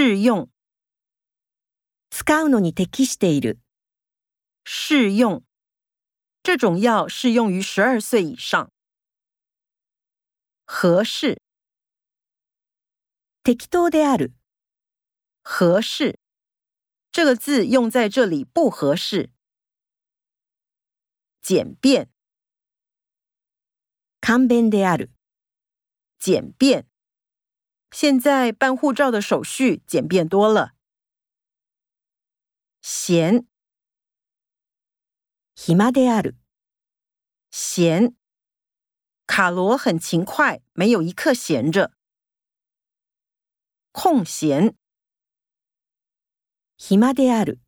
适用。使うのに適している。适用。这种药适用于十二岁以上。合适。適当である。合适。这个字用在这里不合适。简便。簡便である。简便。现在办护照的手续简便多了。闲，暇的闲，卡罗很勤快，没有一刻闲着。空闲，暇的闲，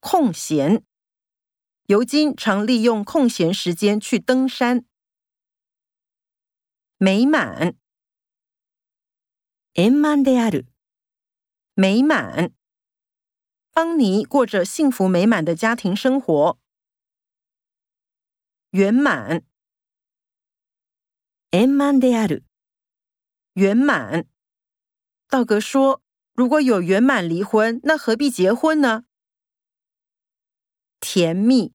空闲。尤金常利用空闲时间去登山。美满。円満である。美满。邦尼过着幸福美满的家庭生活。圆满。円満である。圆满。道格说：“如果有圆满离婚，那何必结婚呢？”甜蜜。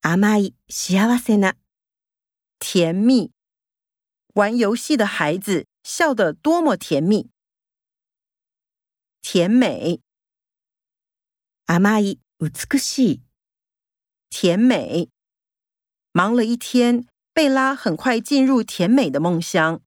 甘い幸せな。甜蜜。玩游戏的孩子。笑得多么甜蜜，甜美，甘美，美しい，甜美。忙了一天，贝拉很快进入甜美的梦乡。